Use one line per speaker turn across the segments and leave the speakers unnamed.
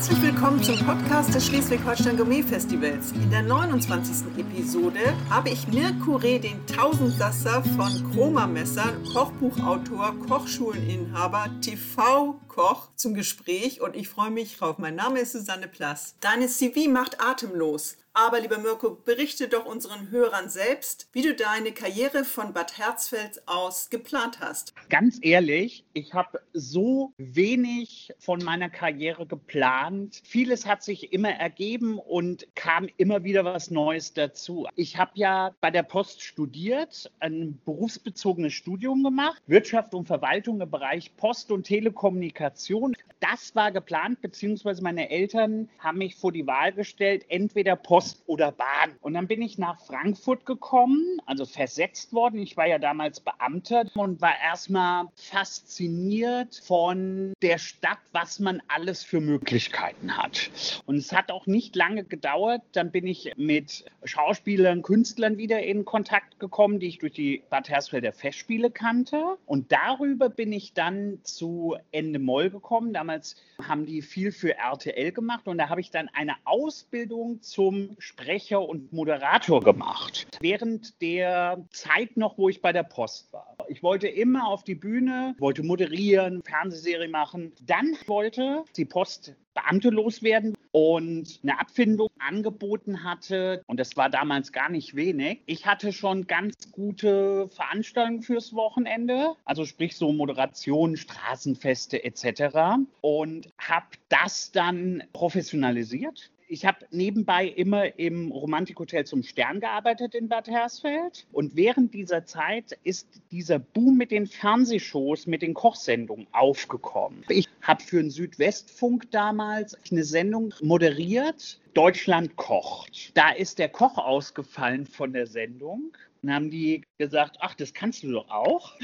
Herzlich willkommen zum Podcast des Schleswig-Holstein Gourmet Festivals. In der 29. Episode habe ich Mirkure, den Tausendsasser von Chroma Messer, Kochbuchautor, Kochschuleninhaber, TV-Koch zum Gespräch und ich freue mich drauf. Mein Name ist Susanne Plass. Deine CV macht atemlos. Aber lieber Mirko, berichte doch unseren Hörern selbst, wie du deine Karriere von Bad Herzfeld aus geplant hast.
Ganz ehrlich, ich habe so wenig von meiner Karriere geplant. Vieles hat sich immer ergeben und kam immer wieder was Neues dazu. Ich habe ja bei der Post studiert, ein berufsbezogenes Studium gemacht, Wirtschaft und Verwaltung im Bereich Post und Telekommunikation. Das war geplant, beziehungsweise meine Eltern haben mich vor die Wahl gestellt, entweder Post Post oder Bahn. Und dann bin ich nach Frankfurt gekommen, also versetzt worden. Ich war ja damals Beamter und war erstmal fasziniert von der Stadt, was man alles für Möglichkeiten hat. Und es hat auch nicht lange gedauert. Dann bin ich mit Schauspielern, Künstlern wieder in Kontakt gekommen, die ich durch die Bad Hersfelder Festspiele kannte. Und darüber bin ich dann zu Ende Moll gekommen. Damals haben die viel für RTL gemacht und da habe ich dann eine Ausbildung zum Sprecher und Moderator gemacht. Während der Zeit noch, wo ich bei der Post war. Ich wollte immer auf die Bühne, wollte moderieren, Fernsehserie machen. Dann wollte die Post Beamte loswerden und eine Abfindung angeboten hatte. Und das war damals gar nicht wenig. Ich hatte schon ganz gute Veranstaltungen fürs Wochenende, also sprich so Moderation, Straßenfeste etc. Und habe das dann professionalisiert ich habe nebenbei immer im Romantikhotel zum Stern gearbeitet in Bad Hersfeld. Und während dieser Zeit ist dieser Boom mit den Fernsehshows, mit den Kochsendungen aufgekommen. Ich habe für den Südwestfunk damals eine Sendung moderiert. Deutschland kocht. Da ist der Koch ausgefallen von der Sendung. Dann haben die gesagt, ach, das kannst du doch auch.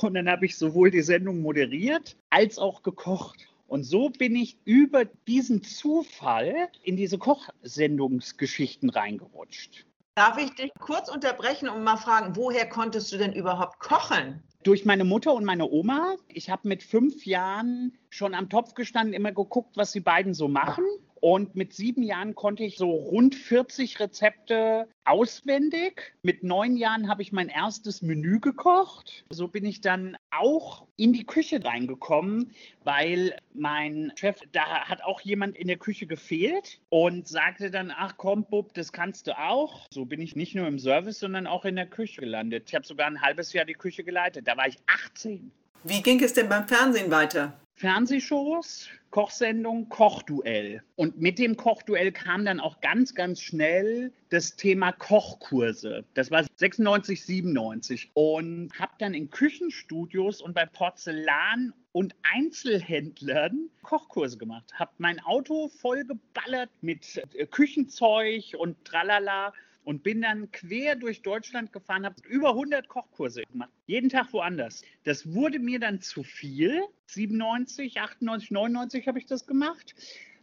Und dann habe ich sowohl die Sendung moderiert als auch gekocht. Und so bin ich über diesen Zufall in diese Kochsendungsgeschichten reingerutscht.
Darf ich dich kurz unterbrechen und mal fragen, woher konntest du denn überhaupt kochen?
Durch meine Mutter und meine Oma. Ich habe mit fünf Jahren schon am Topf gestanden, immer geguckt, was die beiden so machen. Und mit sieben Jahren konnte ich so rund 40 Rezepte auswendig. Mit neun Jahren habe ich mein erstes Menü gekocht. So bin ich dann auch in die Küche reingekommen, weil mein Chef, da hat auch jemand in der Küche gefehlt und sagte dann, ach komm, Bub, das kannst du auch. So bin ich nicht nur im Service, sondern auch in der Küche gelandet. Ich habe sogar ein halbes Jahr die Küche geleitet. Da war ich 18.
Wie ging es denn beim Fernsehen weiter?
Fernsehshows, Kochsendung, Kochduell. Und mit dem Kochduell kam dann auch ganz, ganz schnell das Thema Kochkurse. Das war 96, 97. Und habe dann in Küchenstudios und bei Porzellan und Einzelhändlern Kochkurse gemacht. Habe mein Auto vollgeballert mit äh, Küchenzeug und tralala und bin dann quer durch Deutschland gefahren, habe über 100 Kochkurse gemacht, jeden Tag woanders. Das wurde mir dann zu viel. 97, 98, 99 habe ich das gemacht.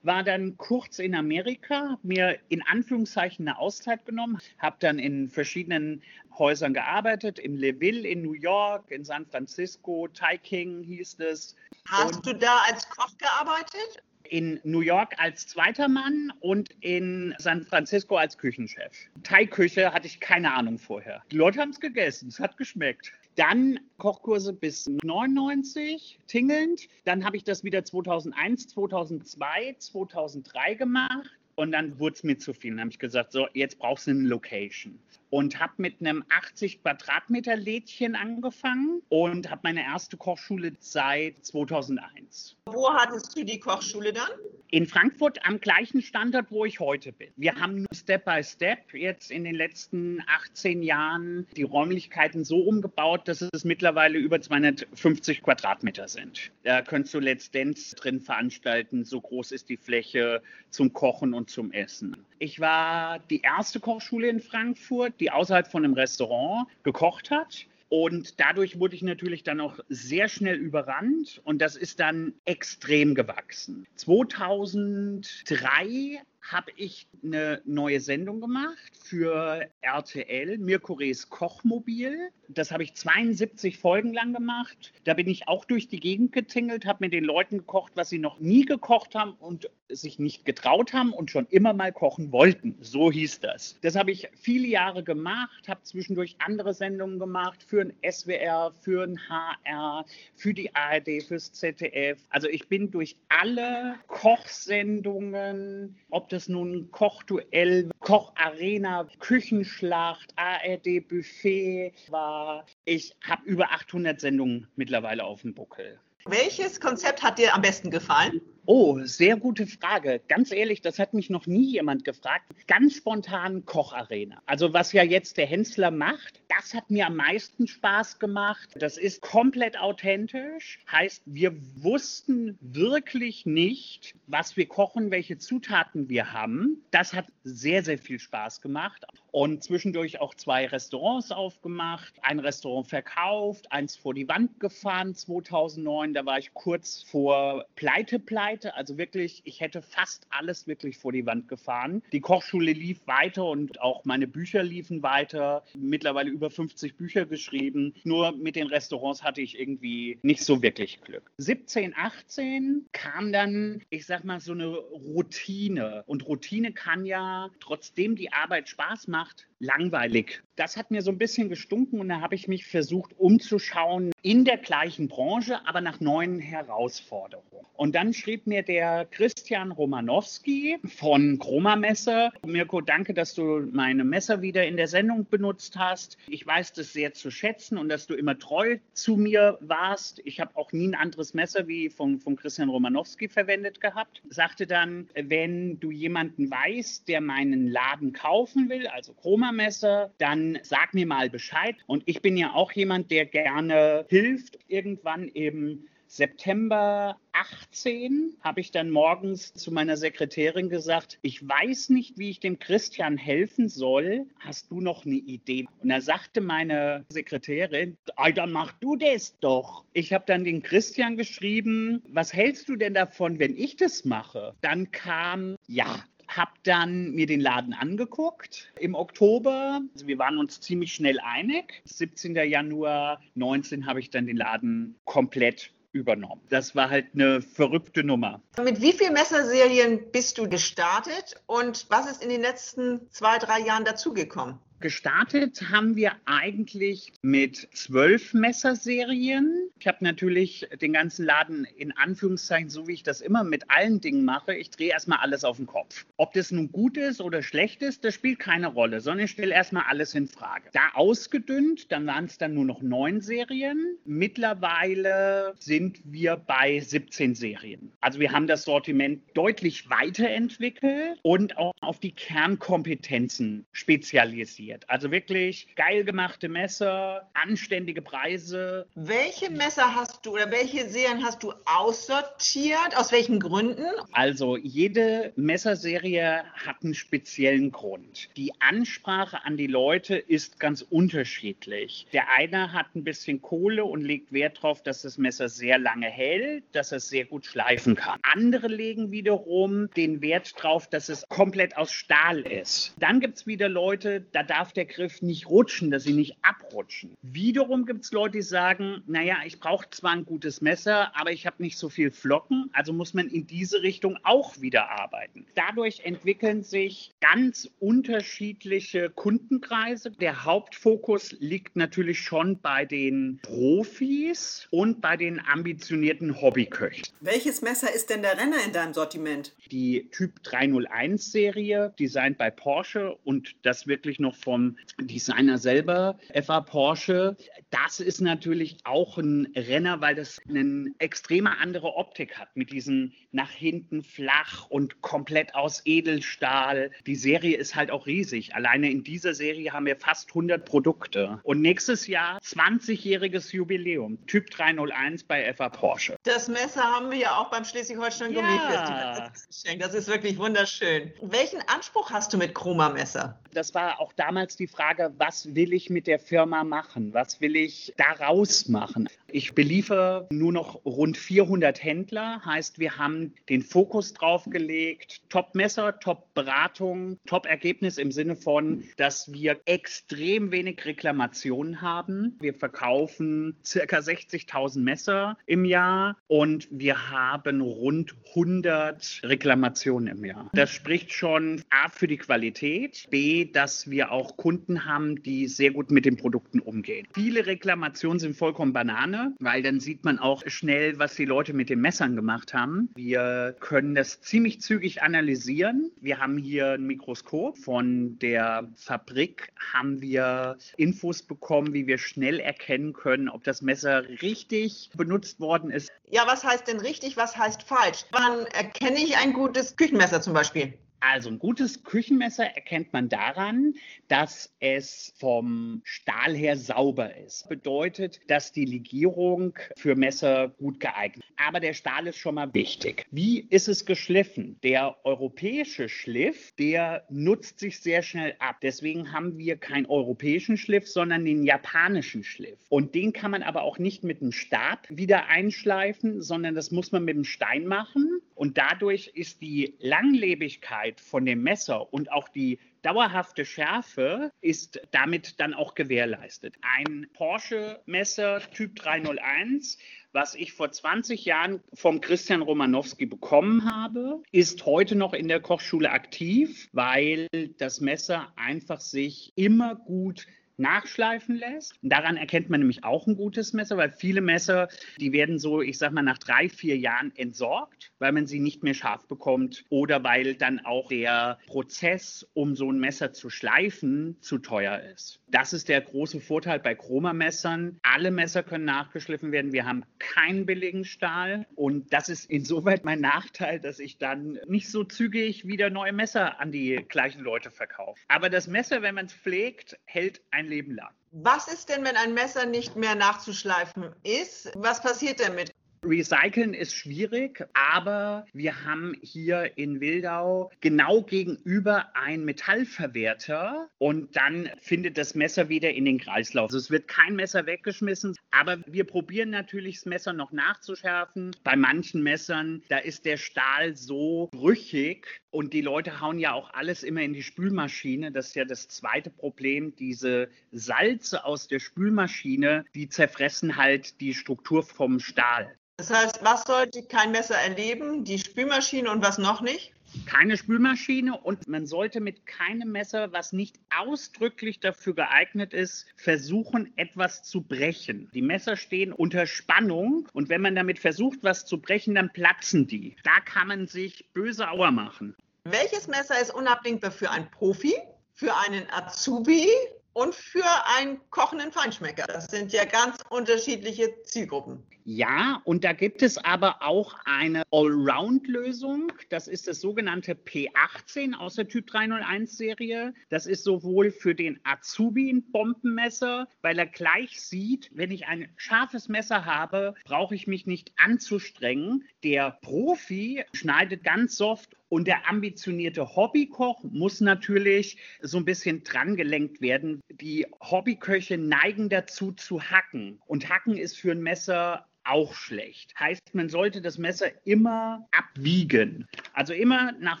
War dann kurz in Amerika, mir in Anführungszeichen eine Auszeit genommen, habe dann in verschiedenen Häusern gearbeitet, in Leville, in New York, in San Francisco, Tai King hieß es.
Hast und du da als Koch gearbeitet?
In New York als zweiter Mann und in San Francisco als Küchenchef. Thai-Küche hatte ich keine Ahnung vorher. Die Leute haben es gegessen, es hat geschmeckt. Dann Kochkurse bis 99, tingelnd. Dann habe ich das wieder 2001, 2002, 2003 gemacht. Und dann wurde es mir zu viel. Dann habe ich gesagt, so, jetzt brauchst du eine Location und habe mit einem 80 Quadratmeter Lädchen angefangen und habe meine erste Kochschule seit 2001.
Wo hattest du die Kochschule dann?
In Frankfurt am gleichen Standort, wo ich heute bin. Wir haben Step by Step jetzt in den letzten 18 Jahren die Räumlichkeiten so umgebaut, dass es mittlerweile über 250 Quadratmeter sind. Da könntest du letztendlich drin veranstalten. So groß ist die Fläche zum Kochen und zum Essen. Ich war die erste Kochschule in Frankfurt die außerhalb von einem Restaurant gekocht hat. Und dadurch wurde ich natürlich dann auch sehr schnell überrannt und das ist dann extrem gewachsen. 2003 habe ich eine neue Sendung gemacht für RTL, Mirkores Kochmobil. Das habe ich 72 Folgen lang gemacht. Da bin ich auch durch die Gegend getingelt, habe mit den Leuten gekocht, was sie noch nie gekocht haben und sich nicht getraut haben und schon immer mal kochen wollten. So hieß das. Das habe ich viele Jahre gemacht, habe zwischendurch andere Sendungen gemacht für ein SWR, für ein HR, für die ARD, fürs ZDF. Also ich bin durch alle Kochsendungen, ob das nun Kochduell, Kocharena, Küchenschlacht, ARD Buffet war. Ich habe über 800 Sendungen mittlerweile auf dem Buckel.
Welches Konzept hat dir am besten gefallen?
Oh, sehr gute Frage. Ganz ehrlich, das hat mich noch nie jemand gefragt. Ganz spontan Kocharena. Also was ja jetzt der Hensler macht, das hat mir am meisten Spaß gemacht. Das ist komplett authentisch. Heißt, wir wussten wirklich nicht, was wir kochen, welche Zutaten wir haben. Das hat sehr, sehr viel Spaß gemacht. Und zwischendurch auch zwei Restaurants aufgemacht, ein Restaurant verkauft, eins vor die Wand gefahren 2009. Da war ich kurz vor Pleite, Pleite. Also wirklich, ich hätte fast alles wirklich vor die Wand gefahren. Die Kochschule lief weiter und auch meine Bücher liefen weiter. Mittlerweile über 50 Bücher geschrieben. Nur mit den Restaurants hatte ich irgendwie nicht so wirklich Glück. 17, 18 kam dann, ich sag mal, so eine Routine. Und Routine kann ja, trotzdem die Arbeit Spaß macht, langweilig. Das hat mir so ein bisschen gestunken und da habe ich mich versucht umzuschauen in der gleichen Branche, aber nach neuen Herausforderungen. Und dann schrieb mir der Christian Romanowski von Chroma Messer, Mirko, danke, dass du meine Messer wieder in der Sendung benutzt hast. Ich weiß das sehr zu schätzen und dass du immer treu zu mir warst. Ich habe auch nie ein anderes Messer wie von, von Christian Romanowski verwendet gehabt. Sagte dann, wenn du jemanden weißt, der meinen Laden kaufen will, also Chroma Messer, dann sag mir mal Bescheid. Und ich bin ja auch jemand, der gerne hilft. Irgendwann im September 18 habe ich dann morgens zu meiner Sekretärin gesagt, ich weiß nicht, wie ich dem Christian helfen soll. Hast du noch eine Idee? Und da sagte meine Sekretärin, dann mach du das doch. Ich habe dann den Christian geschrieben, was hältst du denn davon, wenn ich das mache? Dann kam, ja, habe dann mir den Laden angeguckt im Oktober. Also wir waren uns ziemlich schnell einig. 17. Januar 19 habe ich dann den Laden komplett übernommen. Das war halt eine verrückte Nummer.
Mit wie vielen Messerserien bist du gestartet und was ist in den letzten zwei, drei Jahren dazugekommen?
Gestartet haben wir eigentlich mit zwölf Messerserien. Ich habe natürlich den ganzen Laden in Anführungszeichen, so wie ich das immer mit allen Dingen mache, ich drehe erstmal alles auf den Kopf. Ob das nun gut ist oder schlecht ist, das spielt keine Rolle, sondern ich stelle erstmal alles in Frage. Da ausgedünnt, dann waren es dann nur noch neun Serien. Mittlerweile sind wir bei 17 Serien. Also wir haben das Sortiment deutlich weiterentwickelt und auch auf die Kernkompetenzen spezialisiert funktioniert. Also wirklich geil gemachte Messer, anständige Preise.
Welche Messer hast du oder welche Serien hast du aussortiert? Aus welchen Gründen?
Also jede Messerserie hat einen speziellen Grund. Die Ansprache an die Leute ist ganz unterschiedlich. Der eine hat ein bisschen Kohle und legt Wert darauf, dass das Messer sehr lange hält, dass es sehr gut schleifen kann. Andere legen wiederum den Wert darauf, dass es komplett aus Stahl ist. Dann gibt es wieder Leute, da darf darf der Griff nicht rutschen, dass sie nicht abrutschen. Wiederum gibt es Leute, die sagen, naja, ich brauche zwar ein gutes Messer, aber ich habe nicht so viel Flocken, also muss man in diese Richtung auch wieder arbeiten. Dadurch entwickeln sich ganz unterschiedliche Kundenkreise. Der Hauptfokus liegt natürlich schon bei den Profis und bei den ambitionierten Hobbyköchen.
Welches Messer ist denn der Renner in deinem Sortiment?
Die Typ 301 Serie, designt bei Porsche und das wirklich noch vor vom Designer selber, FA Porsche. Das ist natürlich auch ein Renner, weil das eine extreme andere Optik hat mit diesen nach hinten flach und komplett aus Edelstahl. Die Serie ist halt auch riesig. Alleine in dieser Serie haben wir fast 100 Produkte. Und nächstes Jahr 20-jähriges Jubiläum. Typ 301 bei FA Porsche.
Das Messer haben wir ja auch beim Schleswig-Holstein Gummifestival ja. Das ist wirklich wunderschön. Welchen Anspruch hast du mit Chroma Messer?
Das war auch damals damals die Frage, was will ich mit der Firma machen? Was will ich daraus machen? Ich beliefere nur noch rund 400 Händler, heißt, wir haben den Fokus drauf gelegt, Top-Messer, Top-Beratung, Top-Ergebnis im Sinne von, dass wir extrem wenig Reklamationen haben. Wir verkaufen circa 60.000 Messer im Jahr und wir haben rund 100 Reklamationen im Jahr. Das spricht schon A für die Qualität, B, dass wir auch Kunden haben, die sehr gut mit den Produkten umgehen. Viele Reklamationen sind vollkommen Banane, weil dann sieht man auch schnell, was die Leute mit den Messern gemacht haben. Wir können das ziemlich zügig analysieren. Wir haben hier ein Mikroskop. Von der Fabrik haben wir Infos bekommen, wie wir schnell erkennen können, ob das Messer richtig benutzt worden ist.
Ja, was heißt denn richtig, was heißt falsch? Wann erkenne ich ein gutes Küchenmesser zum Beispiel?
Also ein gutes Küchenmesser erkennt man daran, dass es vom Stahl her sauber ist. Bedeutet, dass die Legierung für Messer gut geeignet ist. Aber der Stahl ist schon mal wichtig. Wie ist es geschliffen? Der europäische Schliff, der nutzt sich sehr schnell ab. Deswegen haben wir keinen europäischen Schliff, sondern den japanischen Schliff. Und den kann man aber auch nicht mit dem Stab wieder einschleifen, sondern das muss man mit dem Stein machen. Und dadurch ist die Langlebigkeit von dem Messer und auch die dauerhafte Schärfe ist damit dann auch gewährleistet. Ein Porsche-Messer Typ 301 was ich vor 20 Jahren vom Christian Romanowski bekommen habe, ist heute noch in der Kochschule aktiv, weil das Messer einfach sich immer gut nachschleifen lässt. Daran erkennt man nämlich auch ein gutes Messer, weil viele Messer, die werden so, ich sag mal, nach drei, vier Jahren entsorgt, weil man sie nicht mehr scharf bekommt oder weil dann auch der Prozess, um so ein Messer zu schleifen, zu teuer ist. Das ist der große Vorteil bei Chroma-Messern. Alle Messer können nachgeschliffen werden. Wir haben keinen billigen Stahl und das ist insoweit mein Nachteil, dass ich dann nicht so zügig wieder neue Messer an die gleichen Leute verkaufe. Aber das Messer, wenn man es pflegt, hält ein Leben lang.
Was ist denn, wenn ein Messer nicht mehr nachzuschleifen ist? Was passiert damit?
Recyceln ist schwierig, aber wir haben hier in Wildau genau gegenüber ein Metallverwerter und dann findet das Messer wieder in den Kreislauf. Also es wird kein Messer weggeschmissen, aber wir probieren natürlich das Messer noch nachzuschärfen. Bei manchen Messern, da ist der Stahl so brüchig und die Leute hauen ja auch alles immer in die Spülmaschine. Das ist ja das zweite Problem. Diese Salze aus der Spülmaschine, die zerfressen halt die Struktur vom Stahl.
Das heißt, was sollte kein Messer erleben? Die Spülmaschine und was noch nicht?
Keine Spülmaschine und man sollte mit keinem Messer, was nicht ausdrücklich dafür geeignet ist, versuchen, etwas zu brechen. Die Messer stehen unter Spannung und wenn man damit versucht, was zu brechen, dann platzen die. Da kann man sich böse Auer machen.
Welches Messer ist unabdingbar für einen Profi, für einen Azubi und für einen kochenden Feinschmecker. Das sind ja ganz unterschiedliche Zielgruppen.
Ja, und da gibt es aber auch eine Allround-Lösung. Das ist das sogenannte P18 aus der Typ 301-Serie. Das ist sowohl für den Azubi ein Bombenmesser, weil er gleich sieht, wenn ich ein scharfes Messer habe, brauche ich mich nicht anzustrengen. Der Profi schneidet ganz soft und der ambitionierte Hobbykoch muss natürlich so ein bisschen dran gelenkt werden. Die Hobbyköche neigen dazu zu hacken. Und hacken ist für ein Messer auch schlecht. Heißt, man sollte das Messer immer abwiegen. Also immer nach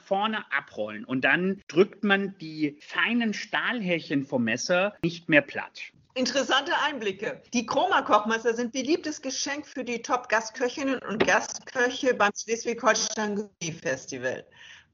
vorne abrollen. Und dann drückt man die feinen Stahlhärchen vom Messer nicht mehr platt.
Interessante Einblicke. Die Chroma-Kochmesser sind beliebtes Geschenk für die Top-Gastköchinnen und Gastköche beim Schleswig-Holstein Gourmet-Festival.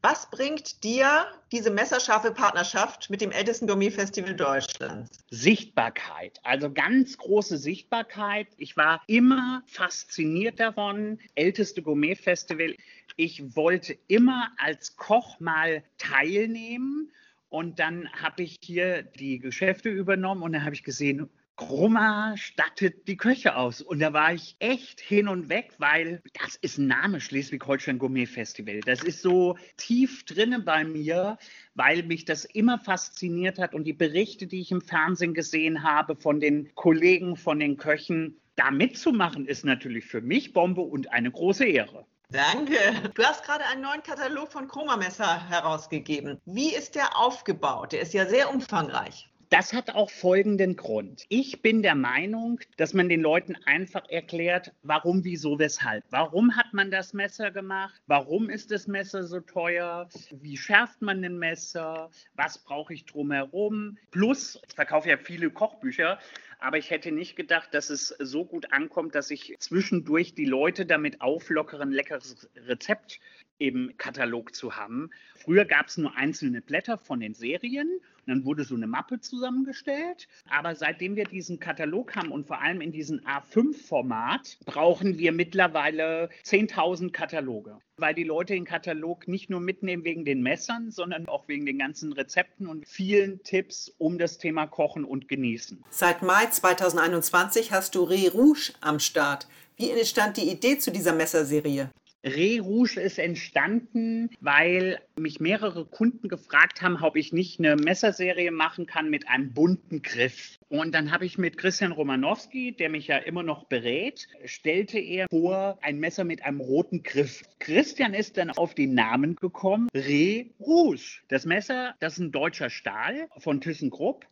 Was bringt dir diese messerscharfe Partnerschaft mit dem ältesten Gourmet-Festival Deutschlands?
Sichtbarkeit, also ganz große Sichtbarkeit. Ich war immer fasziniert davon. Älteste Gourmet-Festival. Ich wollte immer als Koch mal teilnehmen. Und dann habe ich hier die Geschäfte übernommen und dann habe ich gesehen, Krummer stattet die Köche aus. Und da war ich echt hin und weg, weil das ist ein Name Schleswig-Holstein Gourmet Festival. Das ist so tief drinnen bei mir, weil mich das immer fasziniert hat und die Berichte, die ich im Fernsehen gesehen habe von den Kollegen, von den Köchen, da mitzumachen, ist natürlich für mich Bombe und eine große Ehre.
Danke. Du hast gerade einen neuen Katalog von Messer herausgegeben. Wie ist der aufgebaut? Der ist ja sehr umfangreich.
Das hat auch folgenden Grund. Ich bin der Meinung, dass man den Leuten einfach erklärt, warum, wieso, weshalb. Warum hat man das Messer gemacht? Warum ist das Messer so teuer? Wie schärft man ein Messer? Was brauche ich drumherum? Plus, ich verkaufe ja viele Kochbücher. Aber ich hätte nicht gedacht, dass es so gut ankommt, dass ich zwischendurch die Leute damit auflockere, ein leckeres Rezept im Katalog zu haben. Früher gab es nur einzelne Blätter von den Serien dann wurde so eine Mappe zusammengestellt. Aber seitdem wir diesen Katalog haben und vor allem in diesem A5-Format, brauchen wir mittlerweile 10.000 Kataloge, weil die Leute den Katalog nicht nur mitnehmen wegen den Messern, sondern auch wegen den ganzen Rezepten und vielen Tipps um das Thema Kochen und Genießen.
Seit Mai 2021 hast du Ré Rouge am Start. Wie entstand die Idee zu dieser Messerserie?
Ré Rouge ist entstanden, weil mich mehrere Kunden gefragt haben, ob ich nicht eine Messerserie machen kann mit einem bunten Griff. Und dann habe ich mit Christian Romanowski, der mich ja immer noch berät, stellte er vor ein Messer mit einem roten Griff. Christian ist dann auf den Namen gekommen, Ré Rouge. Das Messer, das ist ein deutscher Stahl von ThyssenKrupp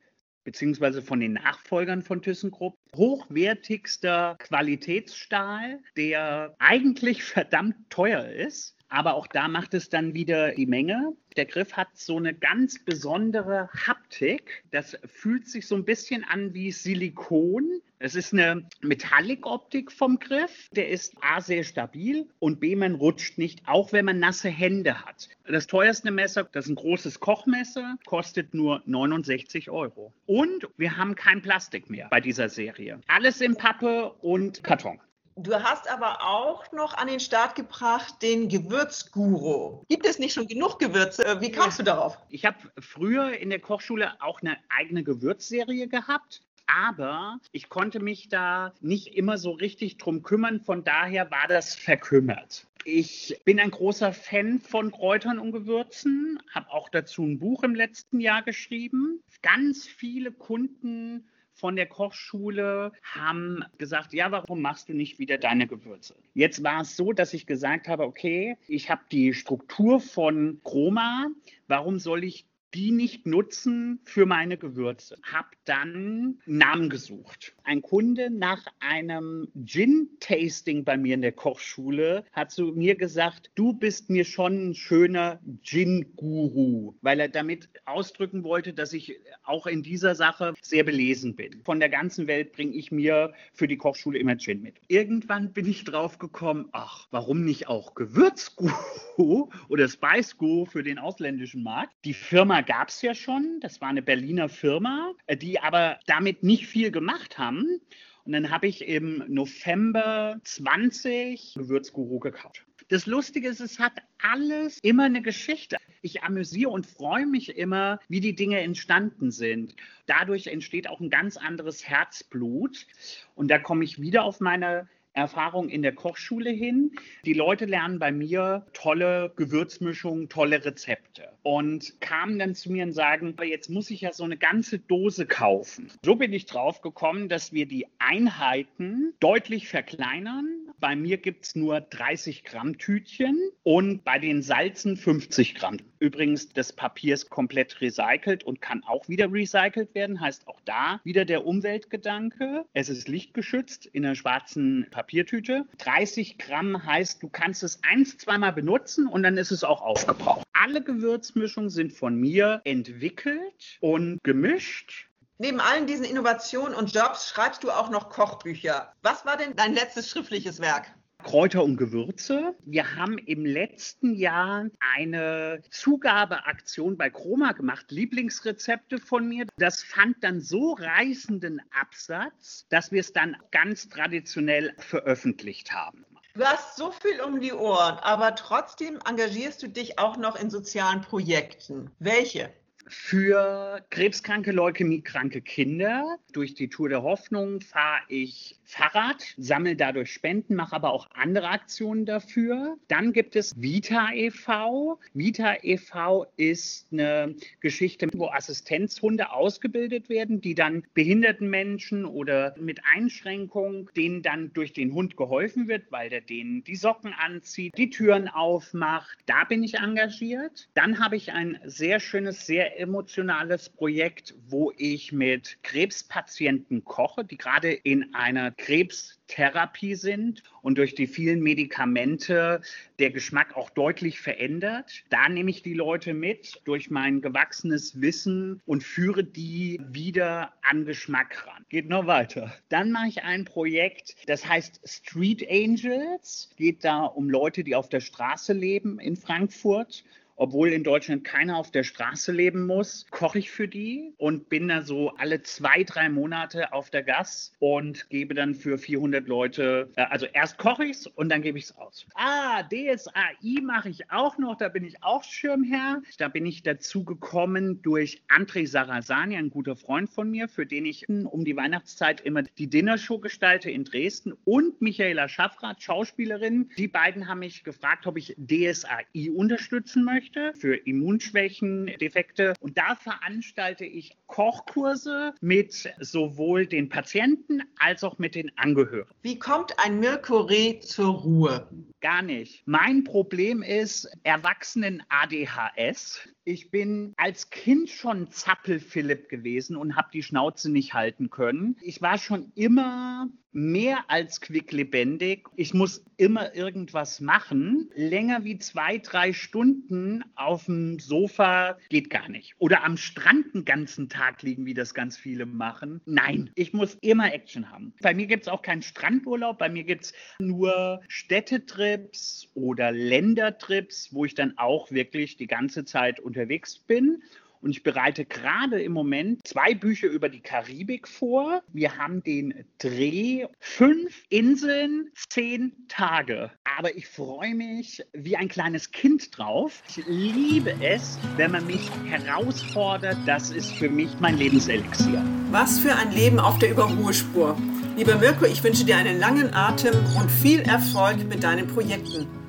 beziehungsweise von den Nachfolgern von ThyssenKrupp, hochwertigster Qualitätsstahl, der eigentlich verdammt teuer ist. Aber auch da macht es dann wieder die Menge. Der Griff hat so eine ganz besondere Haptik. Das fühlt sich so ein bisschen an wie Silikon. Es ist eine Metallic-Optik vom Griff. Der ist A sehr stabil und B man rutscht nicht, auch wenn man nasse Hände hat. Das teuerste Messer, das ist ein großes Kochmesser, kostet nur 69 Euro. Und wir haben kein Plastik mehr bei dieser Serie. Alles in Pappe und Karton.
Du hast aber auch noch an den Start gebracht den Gewürzguru. Gibt es nicht schon genug Gewürze? Äh, wie kamst du darauf?
Ich habe früher in der Kochschule auch eine eigene Gewürzserie gehabt. Aber ich konnte mich da nicht immer so richtig drum kümmern. Von daher war das verkümmert. Ich bin ein großer Fan von Kräutern und Gewürzen, habe auch dazu ein Buch im letzten Jahr geschrieben. Ganz viele Kunden von der Kochschule haben gesagt, ja, warum machst du nicht wieder deine Gewürze? Jetzt war es so, dass ich gesagt habe, okay, ich habe die Struktur von Chroma, warum soll ich die nicht nutzen für meine Gewürze. Hab dann Namen gesucht. Ein Kunde nach einem Gin-Tasting bei mir in der Kochschule hat zu mir gesagt, du bist mir schon ein schöner Gin-Guru, weil er damit ausdrücken wollte, dass ich auch in dieser Sache sehr belesen bin. Von der ganzen Welt bringe ich mir für die Kochschule immer Gin mit. Irgendwann bin ich drauf gekommen, ach, warum nicht auch Gewürzguru oder Spice Guru für den ausländischen Markt? Die Firma gab es ja schon. Das war eine Berliner Firma, äh, die aber damit nicht viel gemacht haben. Und dann habe ich im November 20 Gewürzguru gekauft. Das Lustige ist, es hat alles immer eine Geschichte. Ich amüsiere und freue mich immer, wie die Dinge entstanden sind. Dadurch entsteht auch ein ganz anderes Herzblut. Und da komme ich wieder auf meine Erfahrung in der Kochschule hin. Die Leute lernen bei mir tolle Gewürzmischungen, tolle Rezepte und kamen dann zu mir und sagen, jetzt muss ich ja so eine ganze Dose kaufen. So bin ich drauf gekommen, dass wir die Einheiten deutlich verkleinern. Bei mir gibt es nur 30 Gramm Tütchen und bei den Salzen 50 Gramm. Übrigens, das Papier ist komplett recycelt und kann auch wieder recycelt werden. Heißt auch da wieder der Umweltgedanke. Es ist lichtgeschützt in einer schwarzen Papiertüte. 30 Gramm heißt, du kannst es ein, zweimal benutzen und dann ist es auch aufgebraucht. Alle Gewürzmischungen sind von mir entwickelt und gemischt.
Neben allen diesen Innovationen und Jobs schreibst du auch noch Kochbücher. Was war denn dein letztes schriftliches Werk?
Kräuter und Gewürze. Wir haben im letzten Jahr eine Zugabeaktion bei Chroma gemacht, Lieblingsrezepte von mir. Das fand dann so reißenden Absatz, dass wir es dann ganz traditionell veröffentlicht haben.
Du hast so viel um die Ohren, aber trotzdem engagierst du dich auch noch in sozialen Projekten. Welche?
Für krebskranke, leukämiekranke Kinder durch die Tour der Hoffnung fahre ich Fahrrad, sammle dadurch Spenden, mache aber auch andere Aktionen dafür. Dann gibt es Vita e.V. Vita e.V. ist eine Geschichte, wo Assistenzhunde ausgebildet werden, die dann behinderten Menschen oder mit Einschränkung, denen dann durch den Hund geholfen wird, weil der denen die Socken anzieht, die Türen aufmacht. Da bin ich engagiert. Dann habe ich ein sehr schönes, sehr emotionales Projekt, wo ich mit Krebspatienten koche, die gerade in einer Krebstherapie sind und durch die vielen Medikamente der Geschmack auch deutlich verändert. Da nehme ich die Leute mit durch mein gewachsenes Wissen und führe die wieder an Geschmack ran. Geht noch weiter. Dann mache ich ein Projekt, das heißt Street Angels. Geht da um Leute, die auf der Straße leben in Frankfurt obwohl in Deutschland keiner auf der Straße leben muss, koche ich für die und bin da so alle zwei, drei Monate auf der Gas und gebe dann für 400 Leute, äh, also erst koche ich es und dann gebe ich es aus. Ah, DSAI mache ich auch noch, da bin ich auch Schirmherr. Da bin ich dazu gekommen durch André Sarasani, ein guter Freund von mir, für den ich um die Weihnachtszeit immer die Dinnershow gestalte in Dresden und Michaela Schaffrath, Schauspielerin. Die beiden haben mich gefragt, ob ich DSAI unterstützen möchte möchte, für Immunschwächen, Defekte. Und da veranstalte ich Kochkurse mit sowohl den Patienten als auch mit den Angehörigen.
Wie kommt ein Mirko Reh zur Ruhe?
Gar nicht. Mein Problem ist Erwachsenen ADHS. Ich bin als Kind schon Zappel-Philipp gewesen und habe die Schnauze nicht halten können. Ich war schon immer mehr als quicklebendig. Ich muss immer irgendwas machen. Länger wie zwei, drei Stunden auf dem Sofa geht gar nicht. Oder am Strand den ganzen Tag liegen, wie das ganz viele machen. Nein, ich muss immer Action haben. Bei mir gibt es auch keinen Strandurlaub. Bei mir gibt es nur Städtetrips oder Ländertrips, wo ich dann auch wirklich die ganze Zeit unterwegs bin. Und ich bereite gerade im Moment zwei Bücher über die Karibik vor. Wir haben den Dreh fünf Inseln, zehn Tage. Aber ich freue mich wie ein kleines Kind drauf. Ich liebe es, wenn man mich herausfordert. Das ist für mich mein Lebenselixier.
Was für ein Leben auf der Überholspur. Lieber Mirko, ich wünsche dir einen langen Atem und viel Erfolg mit deinen Projekten.